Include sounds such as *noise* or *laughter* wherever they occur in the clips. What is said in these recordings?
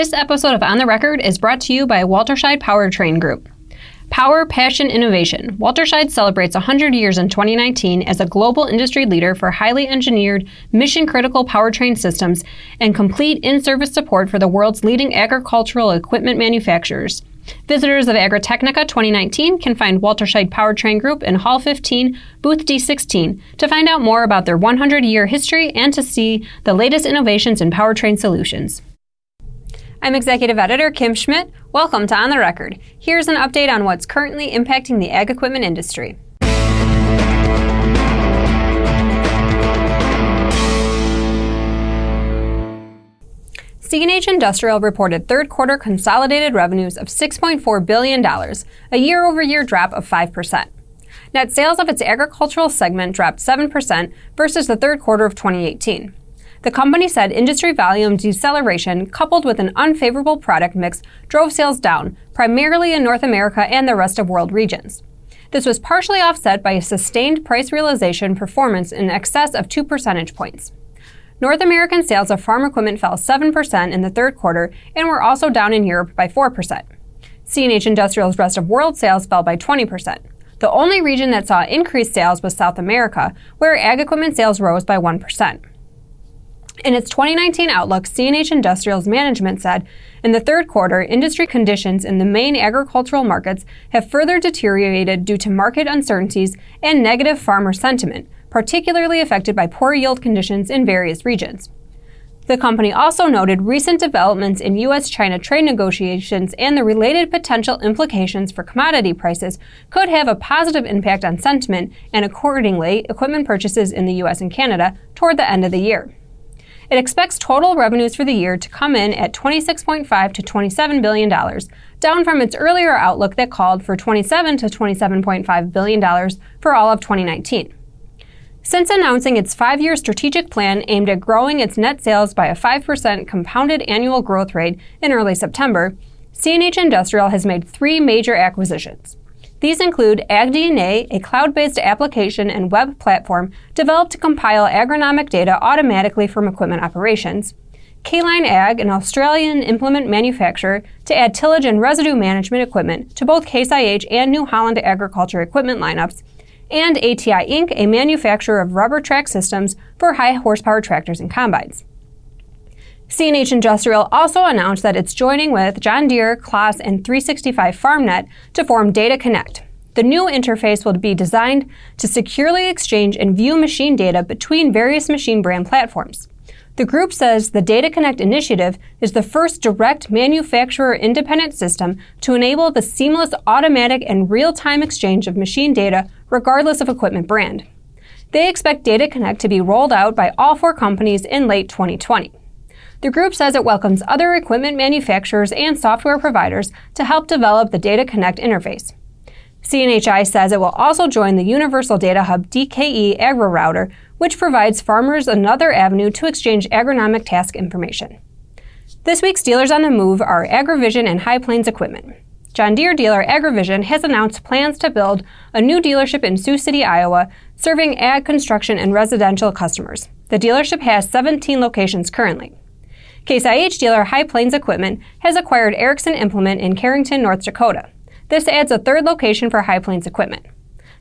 This episode of On the Record is brought to you by Walterscheid Powertrain Group. Power, Passion, Innovation. Walterscheid celebrates 100 years in 2019 as a global industry leader for highly engineered, mission critical powertrain systems and complete in service support for the world's leading agricultural equipment manufacturers. Visitors of Agritechnica 2019 can find Walterscheid Powertrain Group in Hall 15, Booth D16, to find out more about their 100 year history and to see the latest innovations in powertrain solutions. I'm Executive Editor Kim Schmidt. Welcome to On the Record. Here's an update on what's currently impacting the ag equipment industry. CNH Industrial reported third quarter consolidated revenues of $6.4 billion, a year over year drop of 5%. Net sales of its agricultural segment dropped 7% versus the third quarter of 2018. The company said industry volume deceleration coupled with an unfavorable product mix drove sales down, primarily in North America and the rest of world regions. This was partially offset by a sustained price realization performance in excess of 2 percentage points. North American sales of farm equipment fell 7% in the third quarter and were also down in Europe by 4%. CNH Industrial's rest of world sales fell by 20%. The only region that saw increased sales was South America, where ag equipment sales rose by 1%. In its 2019 outlook, CNH Industrial's management said, in the third quarter, industry conditions in the main agricultural markets have further deteriorated due to market uncertainties and negative farmer sentiment, particularly affected by poor yield conditions in various regions. The company also noted recent developments in U.S. China trade negotiations and the related potential implications for commodity prices could have a positive impact on sentiment and, accordingly, equipment purchases in the U.S. and Canada toward the end of the year. It expects total revenues for the year to come in at 26.5 to 27 billion dollars, down from its earlier outlook that called for 27 to 27.5 billion dollars for all of 2019. Since announcing its five year strategic plan aimed at growing its net sales by a 5% compounded annual growth rate in early September, CNH Industrial has made three major acquisitions. These include AgDNA, a cloud based application and web platform developed to compile agronomic data automatically from equipment operations, K-Line Ag, an Australian implement manufacturer, to add tillage and residue management equipment to both Case IH and New Holland agriculture equipment lineups, and ATI Inc., a manufacturer of rubber track systems for high horsepower tractors and combines. CNH Industrial also announced that it's joining with John Deere, Claas, and 365 FarmNet to form Data Connect. The new interface will be designed to securely exchange and view machine data between various machine brand platforms. The group says the Data Connect initiative is the first direct manufacturer independent system to enable the seamless automatic and real time exchange of machine data regardless of equipment brand. They expect Data Connect to be rolled out by all four companies in late 2020. The group says it welcomes other equipment manufacturers and software providers to help develop the Data Connect interface. CNHI says it will also join the Universal Data Hub DKE AgriRouter, which provides farmers another avenue to exchange agronomic task information. This week's dealers on the move are AgriVision and High Plains Equipment. John Deere dealer AgriVision has announced plans to build a new dealership in Sioux City, Iowa, serving ag construction and residential customers. The dealership has 17 locations currently. Case IH dealer High Plains Equipment has acquired Erickson Implement in Carrington, North Dakota. This adds a third location for High Plains Equipment.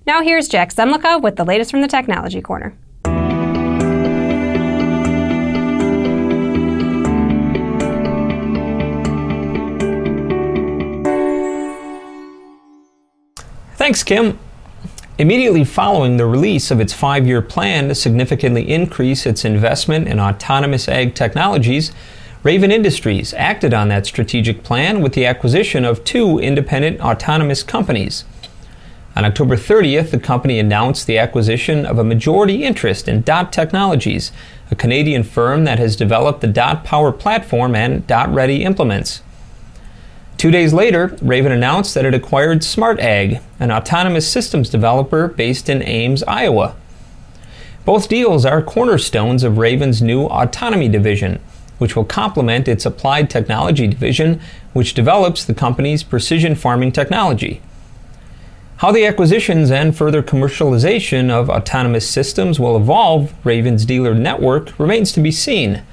Now here's Jack Zemlicka with the latest from the Technology Corner. Thanks, Kim. Immediately following the release of its five year plan to significantly increase its investment in autonomous ag technologies, Raven Industries acted on that strategic plan with the acquisition of two independent autonomous companies. On October 30th, the company announced the acquisition of a majority interest in Dot Technologies, a Canadian firm that has developed the Dot Power platform and Dot Ready implements. Two days later, Raven announced that it acquired SmartAg, an autonomous systems developer based in Ames, Iowa. Both deals are cornerstones of Raven's new autonomy division, which will complement its applied technology division, which develops the company's precision farming technology. How the acquisitions and further commercialization of autonomous systems will evolve Raven's dealer network remains to be seen.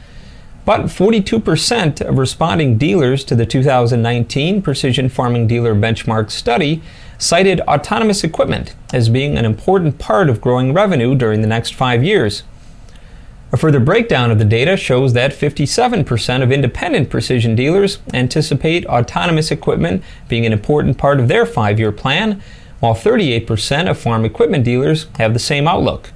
But 42% of responding dealers to the 2019 Precision Farming Dealer Benchmark study cited autonomous equipment as being an important part of growing revenue during the next five years. A further breakdown of the data shows that 57% of independent precision dealers anticipate autonomous equipment being an important part of their five year plan, while 38% of farm equipment dealers have the same outlook.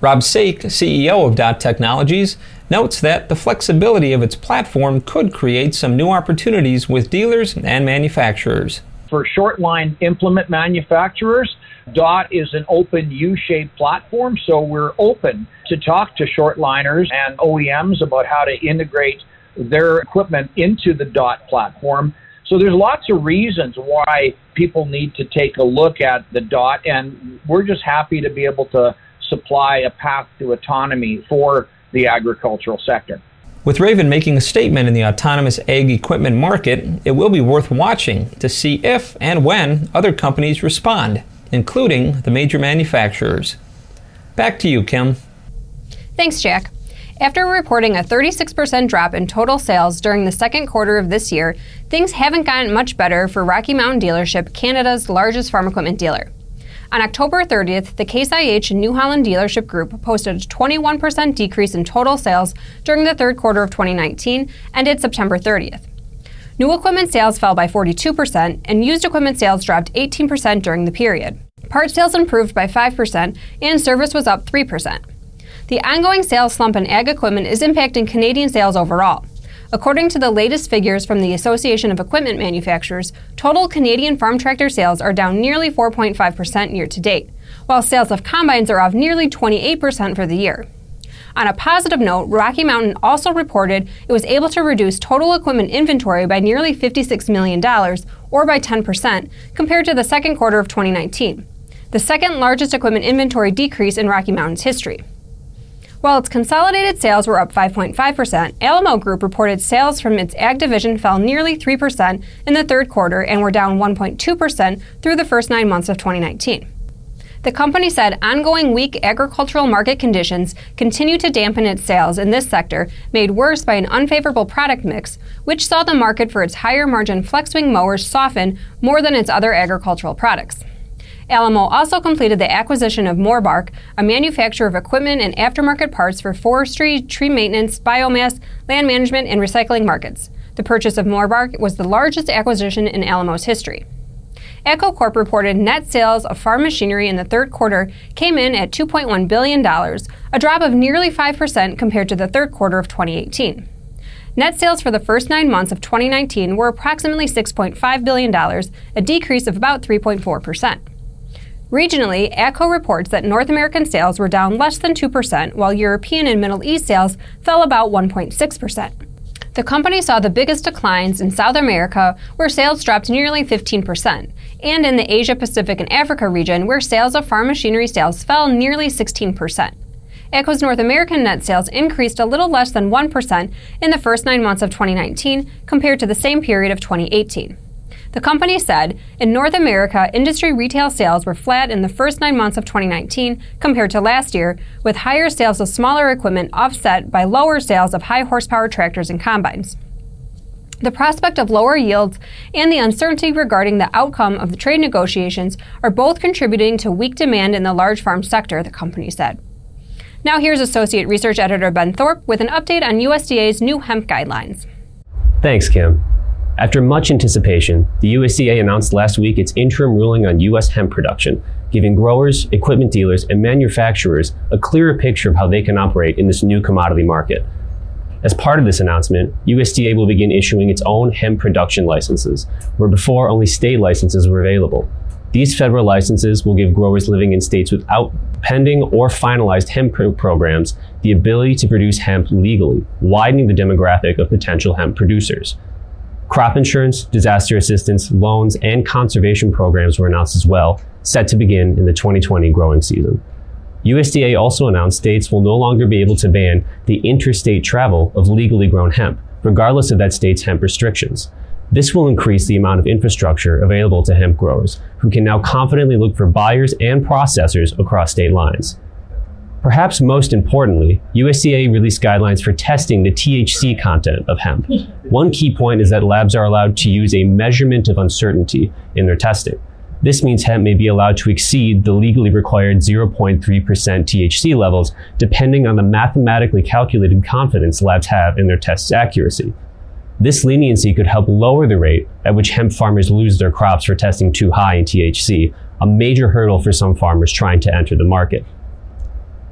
Rob Saik, CEO of Dot Technologies, notes that the flexibility of its platform could create some new opportunities with dealers and manufacturers. For short line implement manufacturers, Dot is an open U-shaped platform, so we're open to talk to shortliners and OEMs about how to integrate their equipment into the Dot platform. So there's lots of reasons why people need to take a look at the Dot, and we're just happy to be able to supply a path to autonomy for the agricultural sector. With Raven making a statement in the autonomous ag equipment market, it will be worth watching to see if and when other companies respond, including the major manufacturers. Back to you, Kim. Thanks, Jack. After reporting a 36% drop in total sales during the second quarter of this year, things haven't gotten much better for Rocky Mountain Dealership, Canada's largest farm equipment dealer. On October 30th, the Case IH New Holland Dealership Group posted a 21% decrease in total sales during the third quarter of 2019, ended September 30th. New equipment sales fell by 42%, and used equipment sales dropped 18% during the period. Part sales improved by 5%, and service was up 3%. The ongoing sales slump in ag equipment is impacting Canadian sales overall. According to the latest figures from the Association of Equipment Manufacturers, total Canadian farm tractor sales are down nearly 4.5% year to date, while sales of combines are off nearly 28% for the year. On a positive note, Rocky Mountain also reported it was able to reduce total equipment inventory by nearly $56 million, or by 10%, compared to the second quarter of 2019, the second largest equipment inventory decrease in Rocky Mountain's history. While its consolidated sales were up 5.5%, Alamo Group reported sales from its ag division fell nearly 3% in the third quarter and were down 1.2% through the first nine months of 2019. The company said ongoing weak agricultural market conditions continue to dampen its sales in this sector, made worse by an unfavorable product mix, which saw the market for its higher margin flex swing mowers soften more than its other agricultural products. Alamo also completed the acquisition of Morbark, a manufacturer of equipment and aftermarket parts for forestry, tree maintenance, biomass, land management, and recycling markets. The purchase of Morbark was the largest acquisition in Alamo's history. AGCO Corp reported net sales of farm machinery in the third quarter came in at $2.1 billion, a drop of nearly 5% compared to the third quarter of 2018. Net sales for the first nine months of 2019 were approximately $6.5 billion, a decrease of about 3.4%. Regionally, AGCO reports that North American sales were down less than 2%, while European and Middle East sales fell about 1.6%. The company saw the biggest declines in South America, where sales dropped nearly 15%, and in the Asia Pacific and Africa region, where sales of farm machinery sales fell nearly 16%. AGCO's North American net sales increased a little less than 1% in the first nine months of 2019 compared to the same period of 2018. The company said in North America, industry retail sales were flat in the first nine months of 2019 compared to last year, with higher sales of smaller equipment offset by lower sales of high horsepower tractors and combines. The prospect of lower yields and the uncertainty regarding the outcome of the trade negotiations are both contributing to weak demand in the large farm sector, the company said. Now, here's Associate Research Editor Ben Thorpe with an update on USDA's new hemp guidelines. Thanks, Kim. After much anticipation, the USDA announced last week its interim ruling on U.S. hemp production, giving growers, equipment dealers, and manufacturers a clearer picture of how they can operate in this new commodity market. As part of this announcement, USDA will begin issuing its own hemp production licenses, where before only state licenses were available. These federal licenses will give growers living in states without pending or finalized hemp programs the ability to produce hemp legally, widening the demographic of potential hemp producers. Crop insurance, disaster assistance, loans, and conservation programs were announced as well, set to begin in the 2020 growing season. USDA also announced states will no longer be able to ban the interstate travel of legally grown hemp, regardless of that state's hemp restrictions. This will increase the amount of infrastructure available to hemp growers, who can now confidently look for buyers and processors across state lines. Perhaps most importantly, USDA released guidelines for testing the THC content of hemp. *laughs* One key point is that labs are allowed to use a measurement of uncertainty in their testing. This means hemp may be allowed to exceed the legally required 0.3% THC levels depending on the mathematically calculated confidence labs have in their test's accuracy. This leniency could help lower the rate at which hemp farmers lose their crops for testing too high in THC, a major hurdle for some farmers trying to enter the market.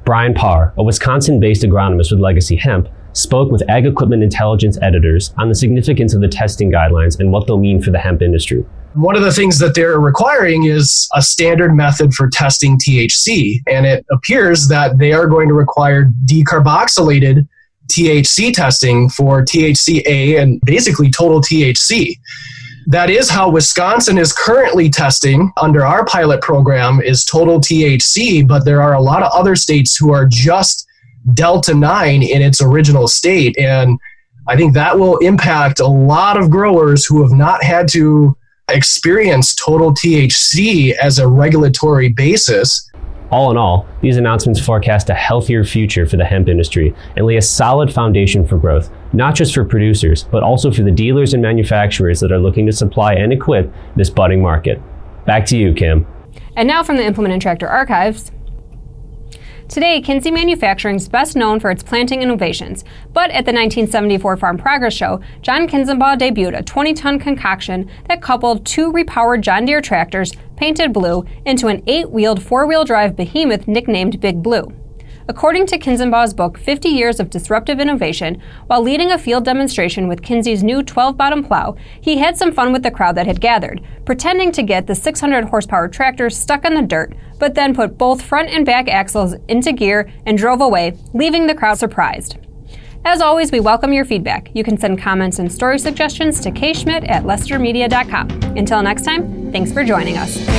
Brian Parr, a Wisconsin based agronomist with Legacy Hemp, spoke with Ag Equipment Intelligence editors on the significance of the testing guidelines and what they'll mean for the hemp industry. One of the things that they're requiring is a standard method for testing THC, and it appears that they are going to require decarboxylated THC testing for THCA and basically total THC. That is how Wisconsin is currently testing under our pilot program is total THC, but there are a lot of other states who are just delta 9 in its original state and I think that will impact a lot of growers who have not had to experience total THC as a regulatory basis. All in all, these announcements forecast a healthier future for the hemp industry and lay a solid foundation for growth, not just for producers, but also for the dealers and manufacturers that are looking to supply and equip this budding market. Back to you, Kim. And now from the Implement and Tractor Archives. Today, Kinze Manufacturing is best known for its planting innovations, but at the 1974 Farm Progress Show, John Kinzenbaw debuted a 20 ton concoction that coupled two repowered John Deere tractors, painted blue, into an eight wheeled four wheel drive behemoth nicknamed Big Blue. According to Kinzenbaw's book, 50 Years of Disruptive Innovation, while leading a field demonstration with Kinze's new 12 bottom plow, he had some fun with the crowd that had gathered, pretending to get the 600 horsepower tractor stuck in the dirt, but then put both front and back axles into gear and drove away, leaving the crowd surprised. As always, we welcome your feedback. You can send comments and story suggestions to kschmidt at lessitermedia.com. Until next time, thanks for joining us.